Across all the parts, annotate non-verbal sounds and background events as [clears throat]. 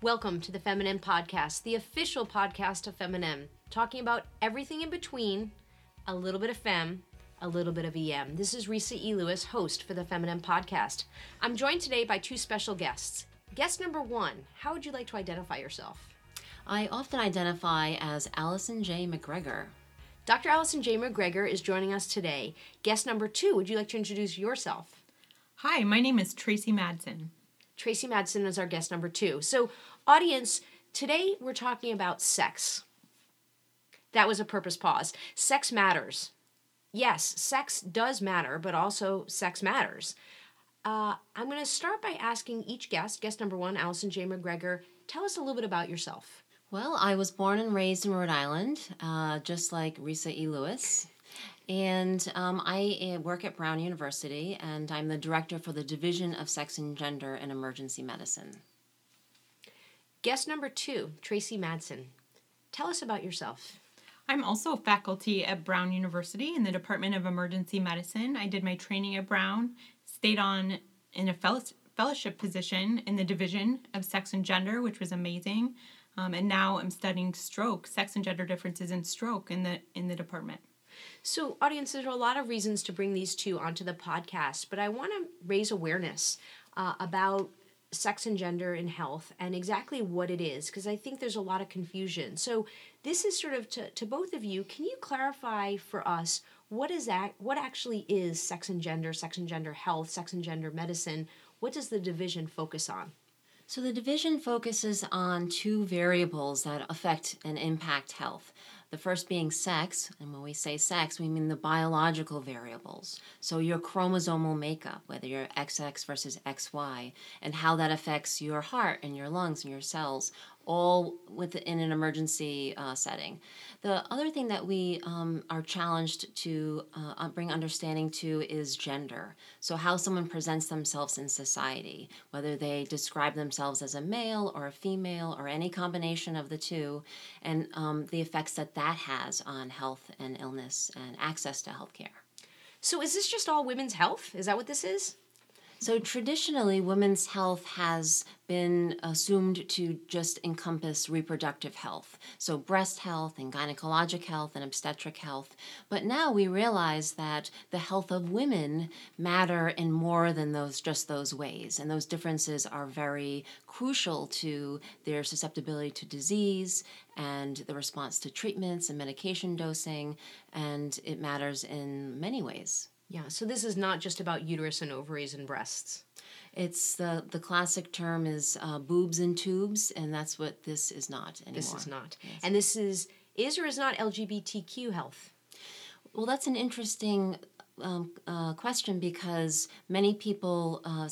Welcome to the FemInEM Podcast, the official podcast of FemInEM, talking about everything in between, a little bit of fem, a little bit of EM. This is Risa E. Lewis, host for the FemInEM Podcast. I'm joined today by two special guests. Guest number one, how would you like to identify yourself? I often identify as Alyson J. McGregor. Dr. Alyson J. McGregor is joining us today. Guest number two, would you like to introduce yourself? Hi, my name is Tracy Madsen. Tracy Madsen is our guest number two. So, audience, today we're talking about sex. That was a purpose pause. Sex matters. Yes, sex does matter, but also sex matters. Uh, I'm going to start by asking each guest, guest number one, Alyson J. McGregor, tell us a little bit about yourself. Well, I was born and raised in Rhode Island, uh, just like Risa E. Lewis. And um, I uh, work at Brown University, and I'm the director for the Division of Sex and Gender in Emergency Medicine. Guest number two, Tracy Madsen. Tell us about yourself. I'm also faculty at Brown University in the Department of Emergency Medicine. I did my training at Brown, stayed on in a fellowship position in the Division of Sex and Gender, which was amazing. Um, and now I'm studying stroke, sex and gender differences in stroke in the in the department. So, audience, there are a lot of reasons to bring these two onto the podcast, but I want to raise awareness uh, about sex and gender in health and exactly what it is, because I think there's a lot of confusion. So, this is sort of to, to both of you. Can you clarify for us what is that? What actually is sex and gender, sex and gender health, sex and gender medicine? What does the division focus on? So, the division focuses on two variables that affect and impact health. The first being sex, and when we say sex, we mean the biological variables. So your chromosomal makeup, whether you're XX versus XY, and how that affects your heart and your lungs and your cells, all within an emergency uh, setting. The other thing that we um, are challenged to uh, bring understanding to is gender. So, how someone presents themselves in society, whether they describe themselves as a male or a female or any combination of the two, and um, the effects that that has on health and illness and access to health care. So, is this just all women's health? Is that what this is? So traditionally, women's health has been assumed to just encompass reproductive health, so breast health and gynecologic health and obstetric health. But now we realize that the health of women matter in more than those just those ways, and those differences are very crucial to their susceptibility to disease and the response to treatments and medication dosing, and it matters in many ways. Yeah, so this is not just about uterus and ovaries and breasts. It's the the classic term is uh, boobs and tubes, and that's what this is not anymore. This is not, yes. and this is is or is not LGBTQ health. Well, that's an interesting um, uh, question because many people uh,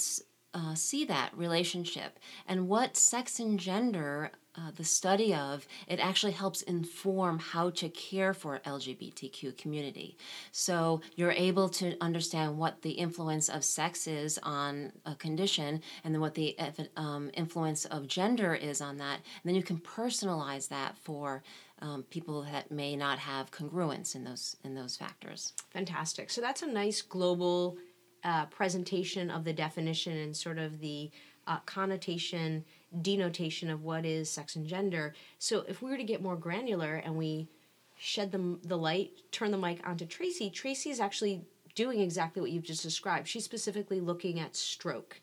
uh, see that relationship and what sex and gender uh, the study of, it actually helps inform how to care for LGBTQ community. So you're able to understand what the influence of sex is on a condition, and then what the um, influence of gender is on that, and then you can personalize that for um, people that may not have congruence in those in those factors. Fantastic. So that's a nice global uh, presentation of the definition and sort of the uh, connotation denotation of what is sex and gender. So if we were to get more granular and we shed the, the light, turn the mic onto Tracy, Tracy is actually doing exactly what you've just described. She's specifically looking at stroke.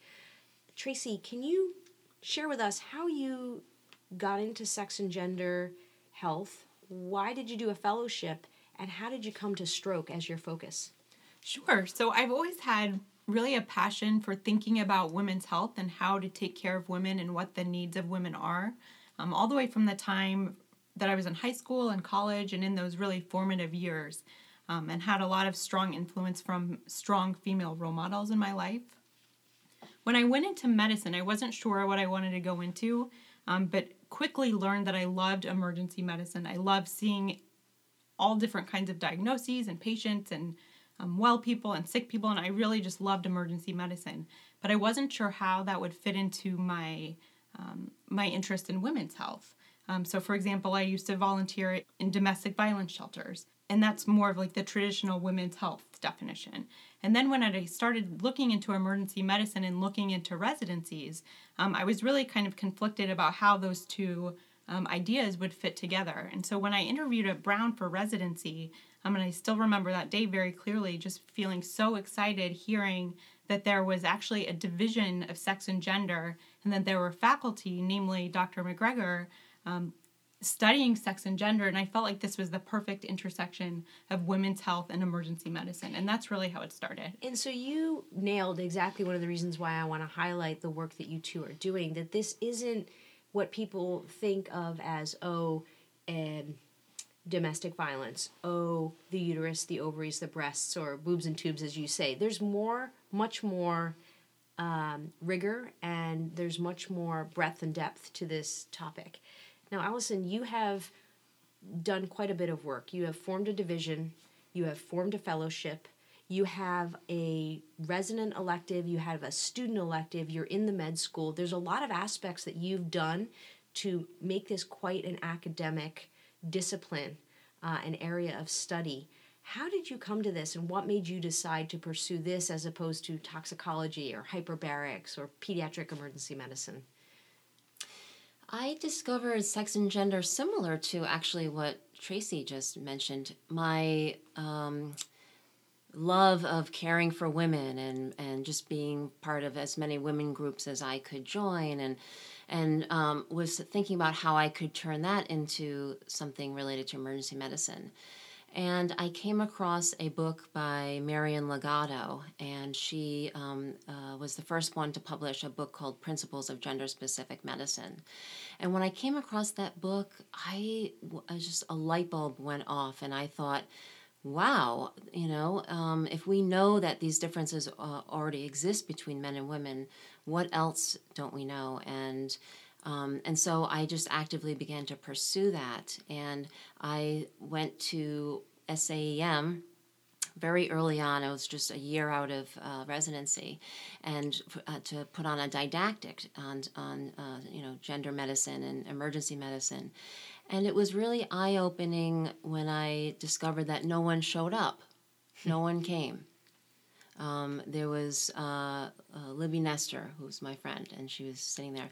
Tracy, can you share with us how you got into sex and gender health? Why did you do a fellowship? And how did you come to stroke as your focus? Sure. So I've always had really a passion for thinking about women's health and how to take care of women and what the needs of women are. Um, all the way from the time that I was in high school and college and in those really formative years, um, and had a lot of strong influence from strong female role models in my life. When I went into medicine, I wasn't sure what I wanted to go into, um, but quickly learned that I loved emergency medicine. I loved seeing all different kinds of diagnoses and patients and um, well people and sick people, and I really just loved emergency medicine. But I wasn't sure how that would fit into my um, my interest in women's health. Um, so, for example, I used to volunteer in domestic violence shelters, and that's more of like the traditional women's health definition. And then when I started looking into emergency medicine and looking into residencies, um, I was really kind of conflicted about how those two um, ideas would fit together. And so when I interviewed at Brown for residency, um, and I still remember that day very clearly, just feeling so excited hearing that there was actually a division of sex and gender, and that there were faculty, namely Dr. McGregor, um, studying sex and gender and i felt like this was the perfect intersection of women's health and emergency medicine and that's really how it started and so you nailed exactly one of the reasons why i want to highlight the work that you two are doing that this isn't what people think of as oh um, domestic violence. Oh the uterus the ovaries the breasts or boobs and tubes as you say. There's more much more um, rigor and there's much more breadth and depth to this topic. Now, Alyson, you have done quite a bit of work. You have formed a division, you have formed a fellowship, you have a resident elective, you have a student elective, you're in the med school. There's a lot of aspects that you've done to make this quite an academic discipline, uh, an area of study. How did you come to this, and what made you decide to pursue this as opposed to toxicology or hyperbarics or pediatric emergency medicine? I discovered sex and gender similar to actually what Tracy just mentioned. My um, love of caring for women and, and just being part of as many women groups as I could join and and um, was thinking about how I could turn that into something related to emergency medicine. And I came across a book by Marian Legato, and she um, uh, was the first one to publish a book called Principles of Gender Specific Medicine. And when I came across that book, I, I just a light bulb went off, and I thought, wow, you know, um, if we know that these differences uh, already exist between men and women, what else don't we know? And um, and so I just actively began to pursue that. And I went to SAEM very early on. I was just a year out of uh, residency, and uh, to put on a didactic on on uh, you know gender medicine and emergency medicine, and it was really eye opening when I discovered that no one showed up, no one came. Um, there was uh, uh, Libby Nestor, who's my friend, and she was sitting there.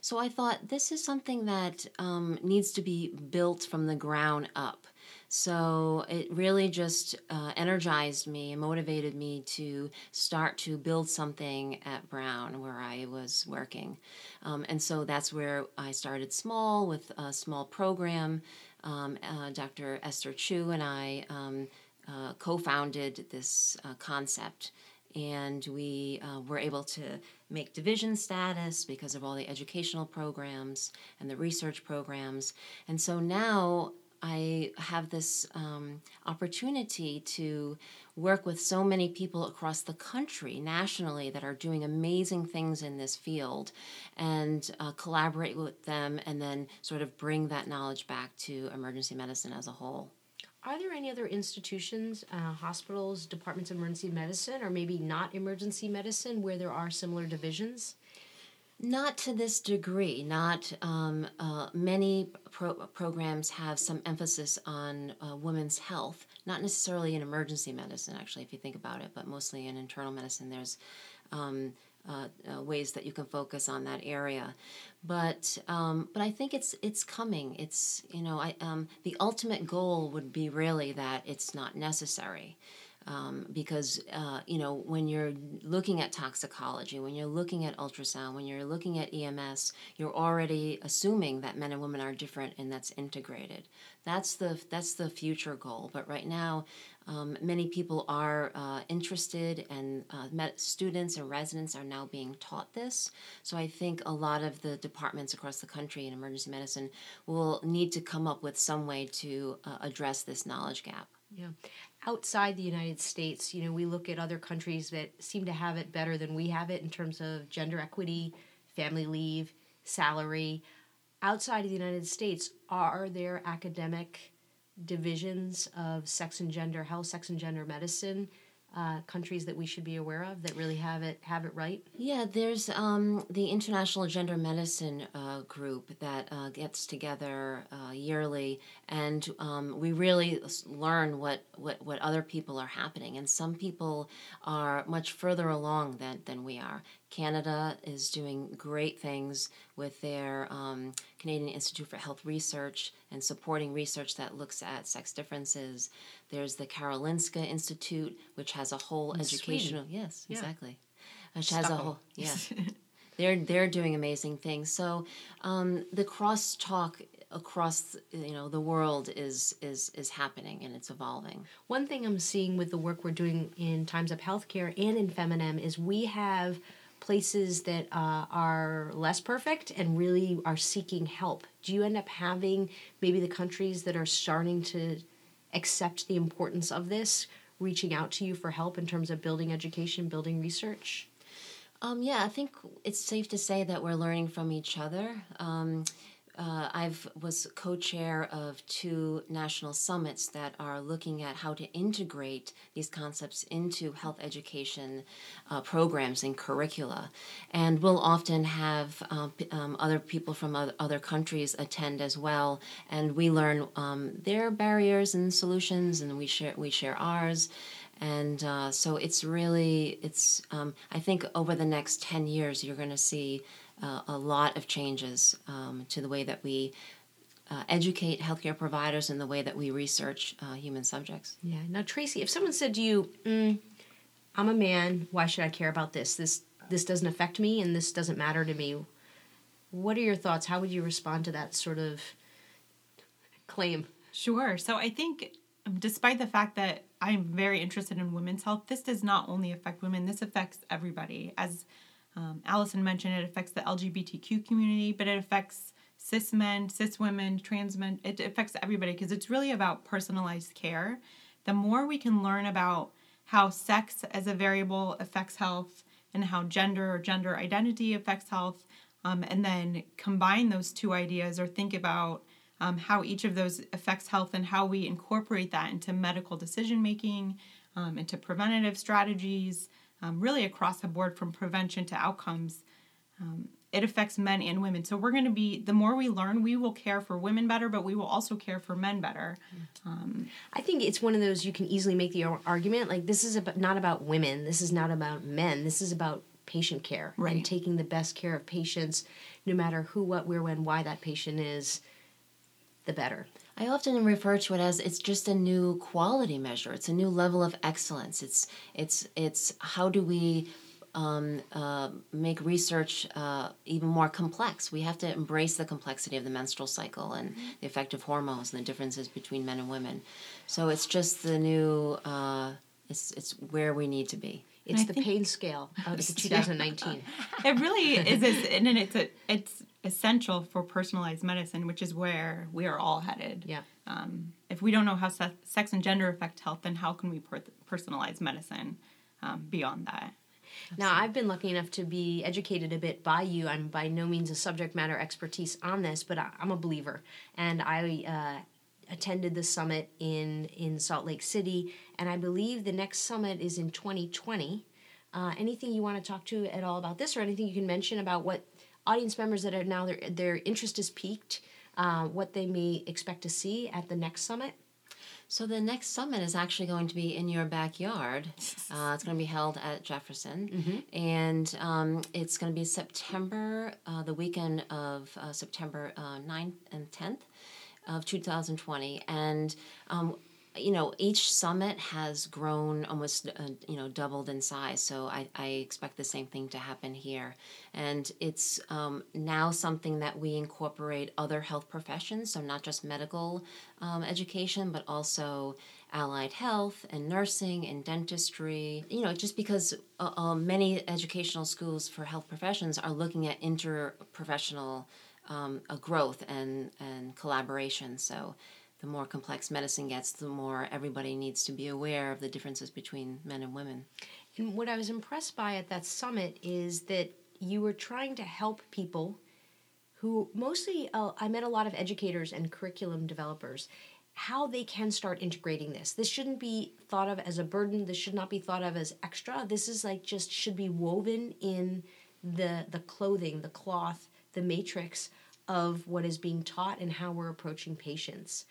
So I thought this is something that um, needs to be built from the ground up. So it really just uh, energized me and motivated me to start to build something at Brown where I was working. Um, and so that's where I started small with a small program. Um, uh, Dr. Esther Choo and I um, uh, co founded this uh, concept and we uh, were able to make division status because of all the educational programs and the research programs. And so now I have this um, opportunity to work with so many people across the country, nationally, that are doing amazing things in this field and uh, collaborate with them and then sort of bring that knowledge back to emergency medicine as a whole. Are there any other institutions, uh, hospitals, departments of emergency medicine, or maybe not emergency medicine, where there are similar divisions? Not to this degree. Not um, uh, many pro- programs have some emphasis on uh, women's health. Not necessarily in emergency medicine, actually, if you think about it, but mostly in internal medicine. There's um, uh, uh, ways that you can focus on that area. But um, but I think it's it's coming. It's you know I um, the ultimate goal would be really that it's not necessary. Um, because uh, you know when you're looking at toxicology when you're looking at ultrasound when you're looking at ems you're already assuming that men and women are different and that's integrated that's the that's the future goal but right now um, many people are uh, interested, and uh, med- students and residents are now being taught this. So I think a lot of the departments across the country in emergency medicine will need to come up with some way to uh, address this knowledge gap. Yeah. Outside the United States, you know, we look at other countries that seem to have it better than we have it in terms of gender equity, family leave, salary. Outside of the United States, are there academic divisions of sex and gender health, sex and gender medicine uh, countries that we should be aware of that really have it have it right? Yeah, there's um, the International Gender Medicine uh, group that uh, gets together uh, yearly, and um, we really learn what, what, what other people are happening. And some people are much further along than, than we are. Canada is doing great things with their um, Canadian Institute for Health Research and supporting research that looks at sex differences. There's the Karolinska Institute, which has a whole In educational Sweden. yes, Yeah. exactly, which has a whole yeah. [laughs] they're they're doing amazing things. So um, the crosstalk across you know the world is is is happening and it's evolving. One thing I'm seeing with the work we're doing in Times Up Healthcare and in Feminem is we have places that uh, are less perfect and really are seeking help. Do you end up having maybe the countries that are starting to accept the importance of this reaching out to you for help in terms of building education, building research? Um, yeah, I think it's safe to say that we're learning from each other. Um, uh, I've was co-chair of two national summits that are looking at how to integrate these concepts into health education uh, programs and curricula, and we'll often have um, um, other people from other countries attend as well, and we learn um, their barriers and solutions, and we share we share ours. And uh, so it's really it's um, i think over the next 10 years you're going to see uh, a lot of changes um, to the way that we uh, educate healthcare providers and the way that we research uh, human subjects Yeah. Now, Tracy, if someone said to you, mm, "I'm a man. Why should I care about this? This this doesn't affect me, and this doesn't matter to me." What are your thoughts? How would you respond to that sort of claim? Sure. So I think, um, despite the fact that I'm very interested in women's health, this does not only affect women, this affects everybody. As um, Alyson mentioned, it affects the LGBTQ community, but it affects cis men, cis women, trans men. It affects everybody because it's really about personalized care. The more we can learn about how sex as a variable affects health and how gender or gender identity affects health, um, and then combine those two ideas or think about um, how each of those affects health and how we incorporate that into medical decision making, um, into preventative strategies, um, really across the board from prevention to outcomes. Um, it affects men and women. So we're going to be, the more we learn, we will care for women better, but we will also care for men better. I think it's one of those you can easily make the argument like this is about, not about women. This is not about men. This is about patient care and taking the best care of patients, no matter who, what, where, when, why that patient is. The better. I often refer to it as it's just a new quality measure. It's a new level of excellence. It's it's it's how do we um, uh, make research uh, even more complex? We have to embrace the complexity of the menstrual cycle and the effect of hormones and the differences between men and women. So it's just the new. Uh, it's it's where we need to be. It's the pain scale of [laughs] [laughs] 2019. It really is, is and it's a, it's essential for personalized medicine, which is where we are all headed. Yeah. Um, if we don't know how se- sex and gender affect health, then how can we per- personalize medicine um, beyond that? Now, I've been lucky enough to be educated a bit by you. I'm by no means a subject matter expertise on this, but I, I'm a believer. And I uh, attended the summit in, in Salt Lake City, and I believe the next summit is in 2020. Uh, anything you want to talk to at all about this, or anything you can mention about what audience members that are now their, their interest is piqued, uh, what they may expect to see at the next summit? So the next summit is actually going to be in your backyard. Uh, it's going to be held at Jefferson, and um, it's going to be September, uh, the weekend of uh, September uh, 9th and 10th of 2020. And um, you know, each summit has grown almost, uh, you know, doubled in size. So I, I expect the same thing to happen here. And it's um, now something that we incorporate other health professions, so not just medical um, education, but also allied health and nursing and dentistry. You know, just because uh, uh, many educational schools for health professions are looking at interprofessional um, uh, growth and, and collaboration. So the more complex medicine gets, the more everybody needs to be aware of the differences between men and women. And what I was impressed by at that summit is that you were trying to help people who mostly, uh, I met a lot of educators and curriculum developers, how they can start integrating this. This shouldn't be thought of as a burden. This should not be thought of as extra. This is like just should be woven in the the clothing, the cloth, the matrix of what is being taught and how we're approaching patients.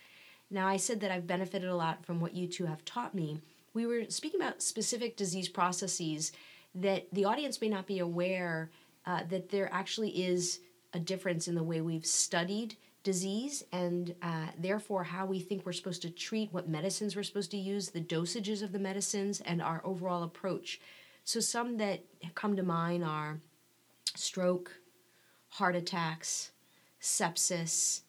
Now, I said that I've benefited a lot from what you two have taught me. We were speaking about specific disease processes that the audience may not be aware uh, that there actually is a difference in the way we've studied disease and uh, therefore how we think we're supposed to treat, what medicines we're supposed to use, the dosages of the medicines, and our overall approach. So, some that come to mind are stroke, heart attacks, sepsis,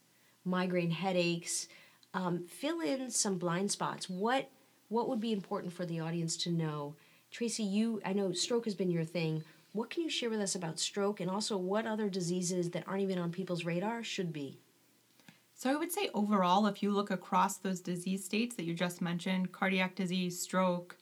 migraine headaches. Um, fill in some blind spots. What what would be important for the audience to know? Tracy, you I know stroke has been your thing. What can you share with us about stroke and also what other diseases that aren't even on people's radar should be? So I would say overall, if you look across those disease states that you just mentioned, cardiac disease, stroke,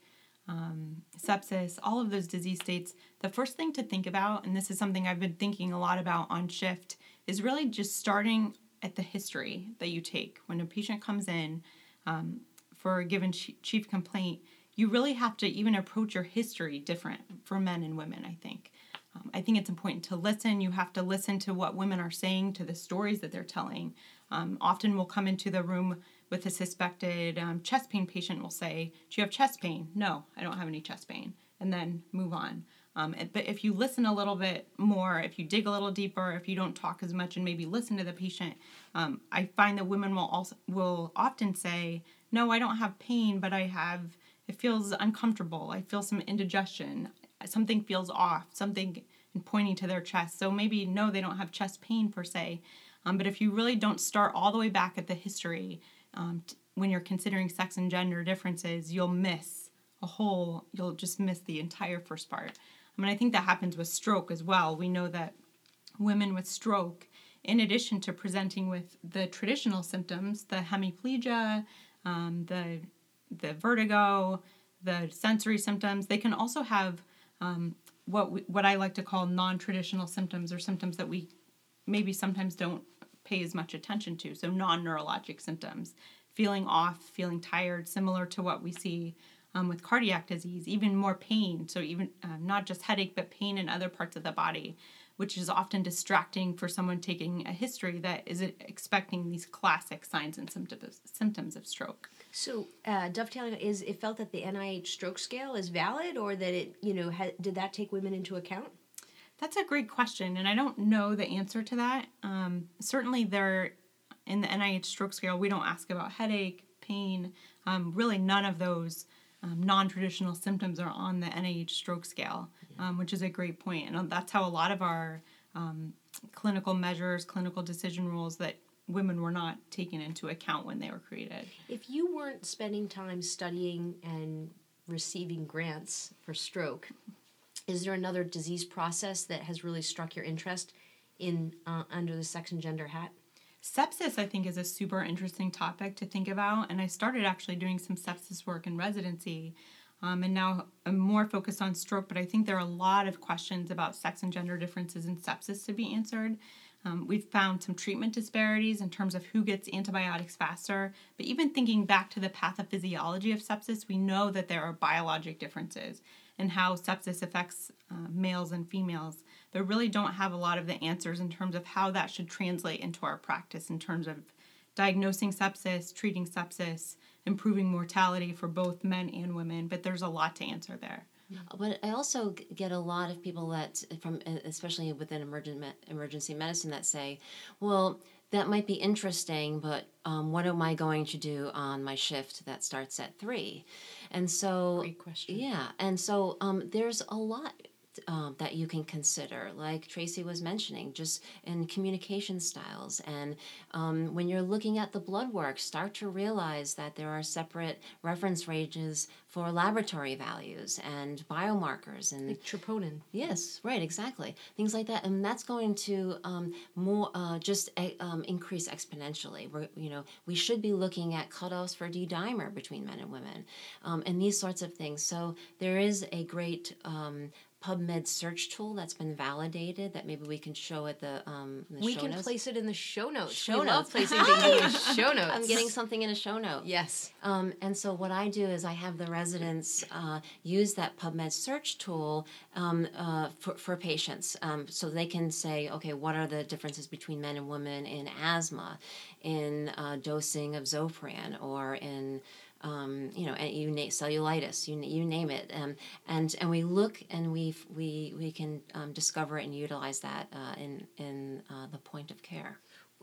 um, sepsis, all of those disease states, the first thing to think about, and this is something I've been thinking a lot about on shift, is really just starting at the history that you take. When a patient comes in um, for a given chief complaint, you really have to even approach your history different for men and women, I think. Um, I think it's important to listen. You have to listen to what women are saying, to the stories that they're telling. Um, often we'll come into the room with a suspected um, chest pain patient, we'll say, Do you have chest pain? No, I don't have any chest pain. And then move on. Um, but if you listen a little bit more, if you dig a little deeper, if you don't talk as much and maybe listen to the patient, um, I find that women will also will often say, "No, I don't have pain, but I have. It feels uncomfortable. I feel some indigestion. Something feels off. Something." pointing to their chest. So maybe no, they don't have chest pain per se. Um, but if you really don't start all the way back at the history, um, t- when you're considering sex and gender differences, you'll miss a whole. You'll just miss the entire first part. I mean, I think that happens with stroke as well. We know that women with stroke, in addition to presenting with the traditional symptoms, the hemiplegia, um, the the vertigo, the sensory symptoms, they can also have um, what we, what I like to call non-traditional symptoms or symptoms that we maybe sometimes don't pay as much attention to. So non-neurologic symptoms, feeling off, feeling tired, similar to what we see um, with cardiac disease, even more pain. So, even uh, not just headache, but pain in other parts of the body, which is often distracting for someone taking a history that isn't expecting these classic signs and symptoms symptoms of stroke. So, uh, dovetailing is it felt that the NIH stroke scale is valid, or that it you know ha- did that take women into account? That's a great question, and I don't know the answer to that. Um, certainly, there in the NIH stroke scale, we don't ask about headache, pain, um, really none of those um, non-traditional symptoms are on the NIH stroke scale, um, which is a great point. And that's how a lot of our um, clinical measures, clinical decision rules that women were not taken into account when they were created. If you weren't spending time studying and receiving grants for stroke, is there another disease process that has really struck your interest in uh, under the sex and gender hat? Sepsis, I think, is a super interesting topic to think about. And I started actually doing some sepsis work in residency. Um, and now I'm more focused on stroke, but I think there are a lot of questions about sex and gender differences in sepsis to be answered. Um, we've found some treatment disparities in terms of who gets antibiotics faster, but even thinking back to the pathophysiology of sepsis, we know that there are biologic differences in how sepsis affects uh, males and females but really don't have a lot of the answers in terms of how that should translate into our practice in terms of diagnosing sepsis, treating sepsis, improving mortality for both men and women. But there's a lot to answer there. But I also get a lot of people that, from especially within emergent emergency medicine, that say, "Well, that might be interesting, but um, what am I going to do on my shift that starts at three? And so, Great question. Yeah, and so um, there's a lot um, that you can consider, like Tracy was mentioning, just in communication styles. And um, when you're looking at the blood work, start to realize that there are separate reference ranges for laboratory values and biomarkers and like troponin. Yes, right, exactly. Things like that, and that's going to um, more uh, just um, increase exponentially. We're, you know, we should be looking at cutoffs for D dimer between men and women, um, and these sorts of things. So there is a great um, PubMed search tool that's been validated that maybe we can show at the um the we can notes. place it in the show notes. Show we love notes. placing things in the [laughs] show notes. I'm getting something in a show note. yes. Um, and so what I do is I have the residents uh, use that PubMed search tool um, uh, for, for patients, um, so they can say, okay, what are the differences between men and women in asthma, in uh, dosing of Zofran, or in um, you know, and you name cellulitis, you, you name it, um, and and we look and we we we can um, discover and utilize that uh, in in uh, the point of care.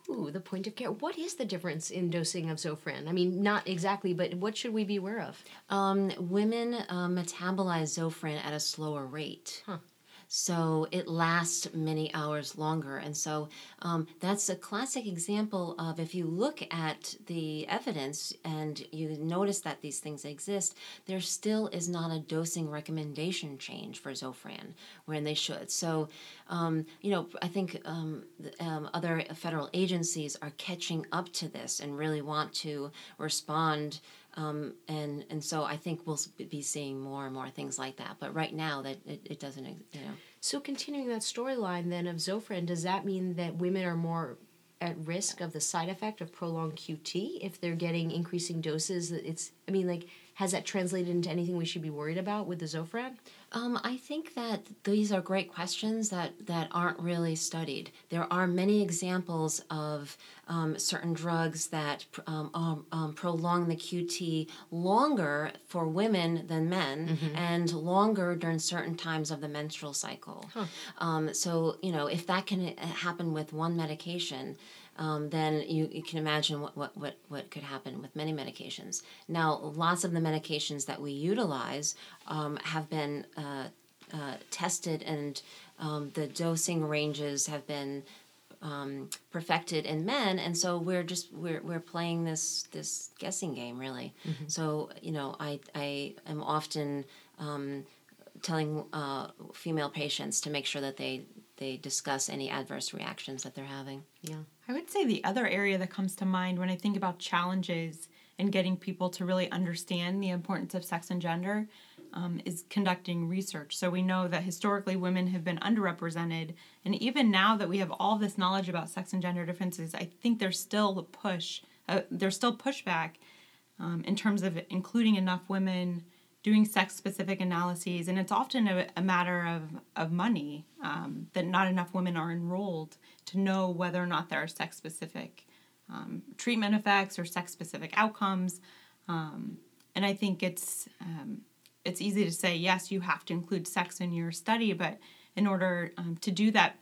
Ooh, the point of care. What is the difference in dosing of Zofran? I mean, not exactly, but what should we be aware of? Um, women uh, metabolize Zofran at a slower rate. So it lasts many hours longer. And so um, that's a classic example of if you look at the evidence and you notice that these things exist, there still is not a dosing recommendation change for Zofran when they should. So, um, you know, I think um, um, other federal agencies are catching up to this and really want to respond um, and and so I think we'll be seeing more and more things like that. But right now, that it, it doesn't, you know. So, continuing that storyline then of Zofran, does that mean that women are more at risk of the side effect of prolonged QT if they're getting increasing doses? That It's, I mean, like, has that translated into anything we should be worried about with the Zofran? Um, I think that these are great questions that, that aren't really studied. There are many examples of um, certain drugs that um, um, um, prolong the QT longer for women than men and longer during certain times of the menstrual cycle. Um, so, you know, if that can uh, happen with one medication, um, then you, you can imagine what, what, what, what could happen with many medications. Now, lots of the medications that we utilize um, have been uh, uh, tested and um, the dosing ranges have been um, perfected in men. And so we're just we're, we're playing this this guessing game really. So you know i i am often um, telling uh, female patients to make sure that they they discuss any adverse reactions that they're having. Yeah. I would say the other area that comes to mind when I think about challenges and getting people to really understand the importance of sex and gender um, is conducting research. So we know that historically women have been underrepresented, and even now that we have all this knowledge about sex and gender differences, I think there's still a push, uh, there's still pushback um, in terms of including enough women doing sex specific analyses. And it's often a, a matter of, of money um, that not enough women are enrolled to know whether or not there are sex specific um, treatment effects or sex specific outcomes. Um, and i think it's um, it's easy to say yes you have to include sex in your study but in order um, to do that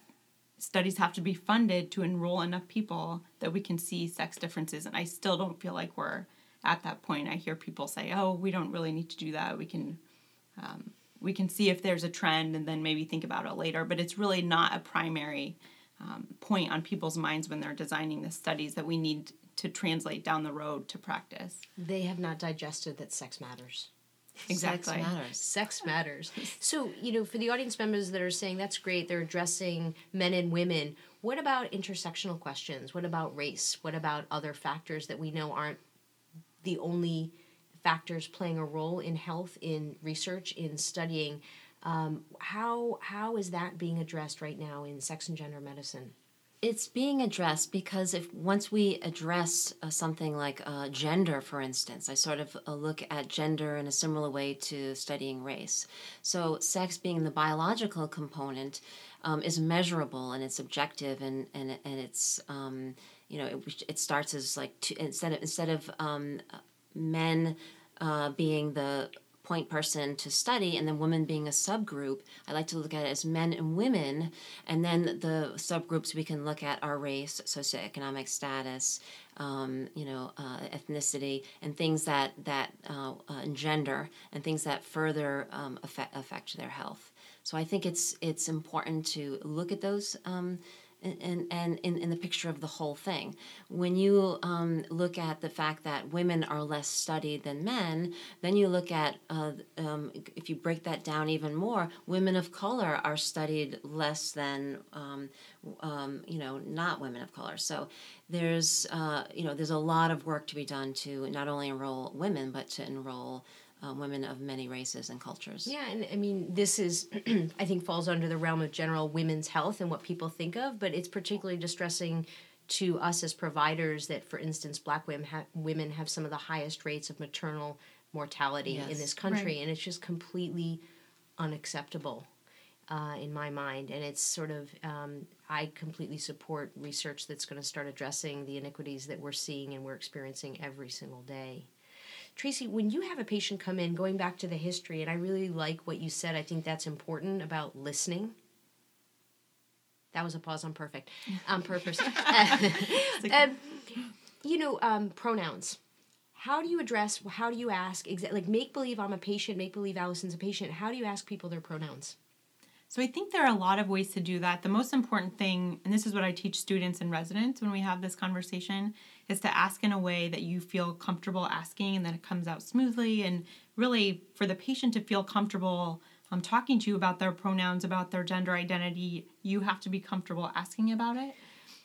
studies have to be funded to enroll enough people that we can see sex differences. And i still don't feel like we're at that point. I hear people say oh we don't really need to do that. We can um, we can see if there's a trend and then maybe think about it later. But it's really not a primary um, point on people's minds when they're designing the studies that we need to translate down the road to practice. They have not digested that sex matters. Exactly Sex matters. Sex matters. [laughs] So, you know, for the audience members that are saying that's great, they're addressing men and women, what about intersectional questions? What about race? What about other factors that we know aren't the only factors playing a role in health, in research, in studying? Um, how how is that being addressed right now in sex and gender medicine? It's being addressed because if once we address uh, something like uh, gender for instance i sort of uh, look at gender in a similar way to studying race. So sex being the biological component um, is measurable and it's objective and and, and it's um, you know it, it starts as like instead of instead of um, men uh, being the point person to study and then women being a subgroup i like to look at it as men and women and then the subgroups we can look at are race socioeconomic status um, you know uh, ethnicity and things that that uh, uh, and gender and things that further um, affect, affect their health. So i think it's it's important to look at those um, and, and in, in the picture of the whole thing. When you um, look at the fact that women are less studied than men, then you look at, uh, um, if you break that down even more, women of color are studied less than, um, um, you know, not women of color. So there's, uh, you know, there's a lot of work to be done to not only enroll women, but to enroll uh, women of many races and cultures. Yeah, and I mean, this is, [clears throat] I think, falls under the realm of general women's health and what people think of, but it's particularly distressing to us as providers that, for instance, black women have, women have some of the highest rates of maternal mortality in this country, Right. and it's just completely unacceptable uh, in my mind. And it's sort of, um, I completely support research that's going to start addressing the iniquities that we're seeing and we're experiencing every single day. Tracy, when you have a patient come in, going back to the history, and I really like what you said, I think that's important about listening. That was a pause on perfect, on purpose. [laughs] [laughs] um, you know, um, pronouns. How do you address? How do you ask? Exa- like make believe I'm a patient. Make believe Alyson's a patient. How do you ask people their pronouns? So I think there are a lot of ways to do that. The most important thing, and this is what I teach students and residents when we have this conversation, is to ask in a way that you feel comfortable asking and that it comes out smoothly. And really, for the patient to feel comfortable um, talking to you about their pronouns, about their gender identity, you have to be comfortable asking about it.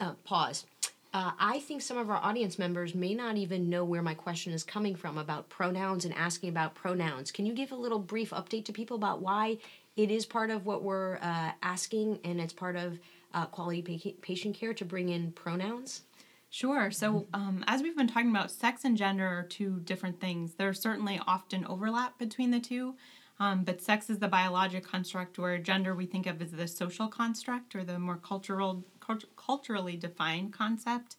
Uh, pause. Uh, I think some of our audience members may not even know where my question is coming from about pronouns and asking about pronouns. Can you give a little brief update to people about why it is part of what we're uh, asking and it's part of uh, quality pa- patient care to bring in pronouns? Sure. So, um, as we've been talking about, sex and gender are two different things. There's certainly often overlap between the two, um, but sex is the biologic construct, where gender we think of as the social construct or the more cultural, cult- culturally defined concept.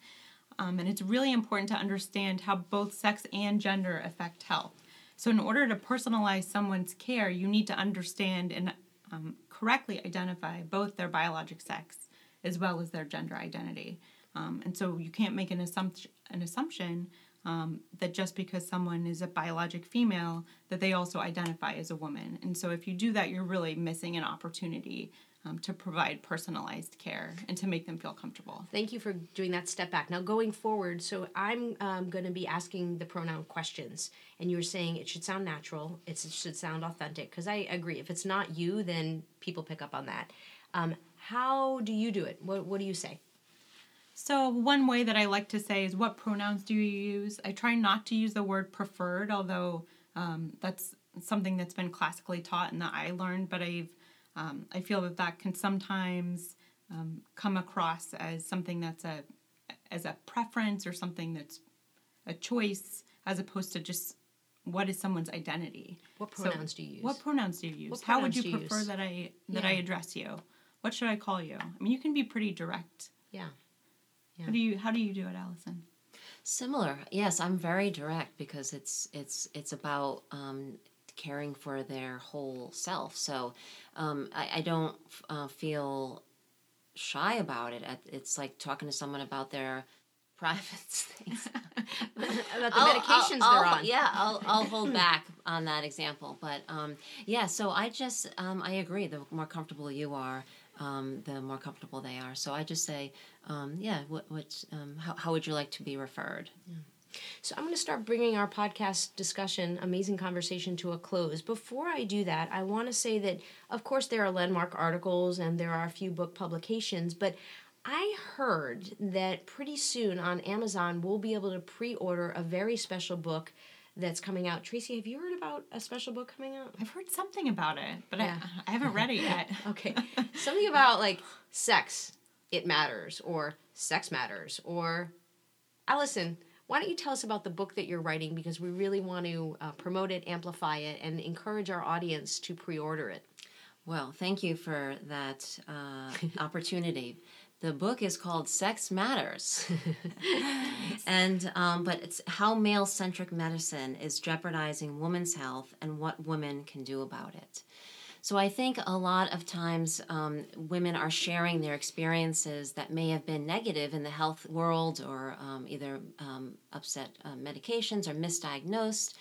Um, and it's really important to understand how both sex and gender affect health. So, in order to personalize someone's care, you need to understand and um, correctly identify both their biologic sex as well as their gender identity. Um, and so, you can't make an assumption, an assumption um, that just because someone is a biologic female, that they also identify as a woman. And so, if you do that, you're really missing an opportunity um, to provide personalized care and to make them feel comfortable. Thank you for doing that step back. Now, going forward, so I'm um, going to be asking the pronoun questions, and you were saying it should sound natural, it should sound authentic, because I agree. If it's not you, then people pick up on that. Um, how do you do it? What, what do you say? So, one way that I like to say is what pronouns do you use? I try not to use the word preferred, although um, that's something that's been classically taught and that I learned, but I've um, I feel that that can sometimes um, come across as something that's a as a preference or something that's a choice as opposed to just what is someone's identity. What So, pronouns do you use? What pronouns do you use? How would you prefer use? that I that I address you? What should I call you? I mean, you can be pretty direct. yeah. How do you how do you do it, Alyson? Similar, yes. I'm very direct because it's it's it's about um, caring for their whole self. So um, I, I don't uh, feel shy about it. It's like talking to someone about their [laughs] private things. [laughs] About the I'll- medications I'll- they're I'll- on. Yeah, I'll, I'll [laughs] hold back on that example. But um, yeah, so I just, um, I agree. The more comfortable you are, um, the more comfortable they are. So I just say, um, yeah, what, what, um, how, how would you like to be referred? So I'm going to start bringing our podcast discussion, amazing conversation, to a close. Before I do that, I want to say that, of course, there are landmark articles and there are a few book publications, but I heard that pretty soon on Amazon we'll be able to pre-order a very special book that's coming out. Tracy, have you heard about a special book coming out? I've heard something about it, but Yeah. I, I haven't read it yet. [laughs] Okay. [laughs] Something about like sex, it matters, or sex matters, or Alyson, why don't you tell us about the book that you're writing because we really want to uh, promote it, amplify it, and encourage our audience to pre order it. Well, thank you for that uh, [laughs] opportunity. The book is called Sex Matters. [laughs] and um, but it's how male-centric medicine is jeopardizing women's health and what women can do about it. So I think a lot of times um, women are sharing their experiences that may have been negative in the health world or um, either um, upset uh, medications or misdiagnosed.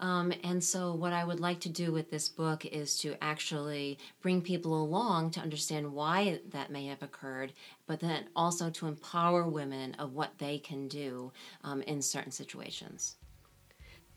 Um, and so, what I would like to do with this book is to actually bring people along to understand why that may have occurred, but then also to empower women of what they can do um, in certain situations.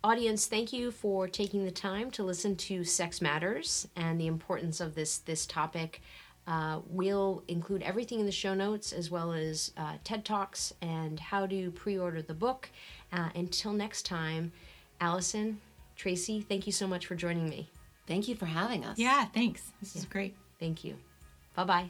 Audience, thank you for taking the time to listen to Sex Matters and the importance of this this topic. Uh, we'll include everything in the show notes as well as uh, TED Talks and how to pre order the book. Uh, until next time, Alyson, Tracy, thank you so much for joining me. Thank you for having us. Yeah, thanks. This is great. Thank you. Bye bye.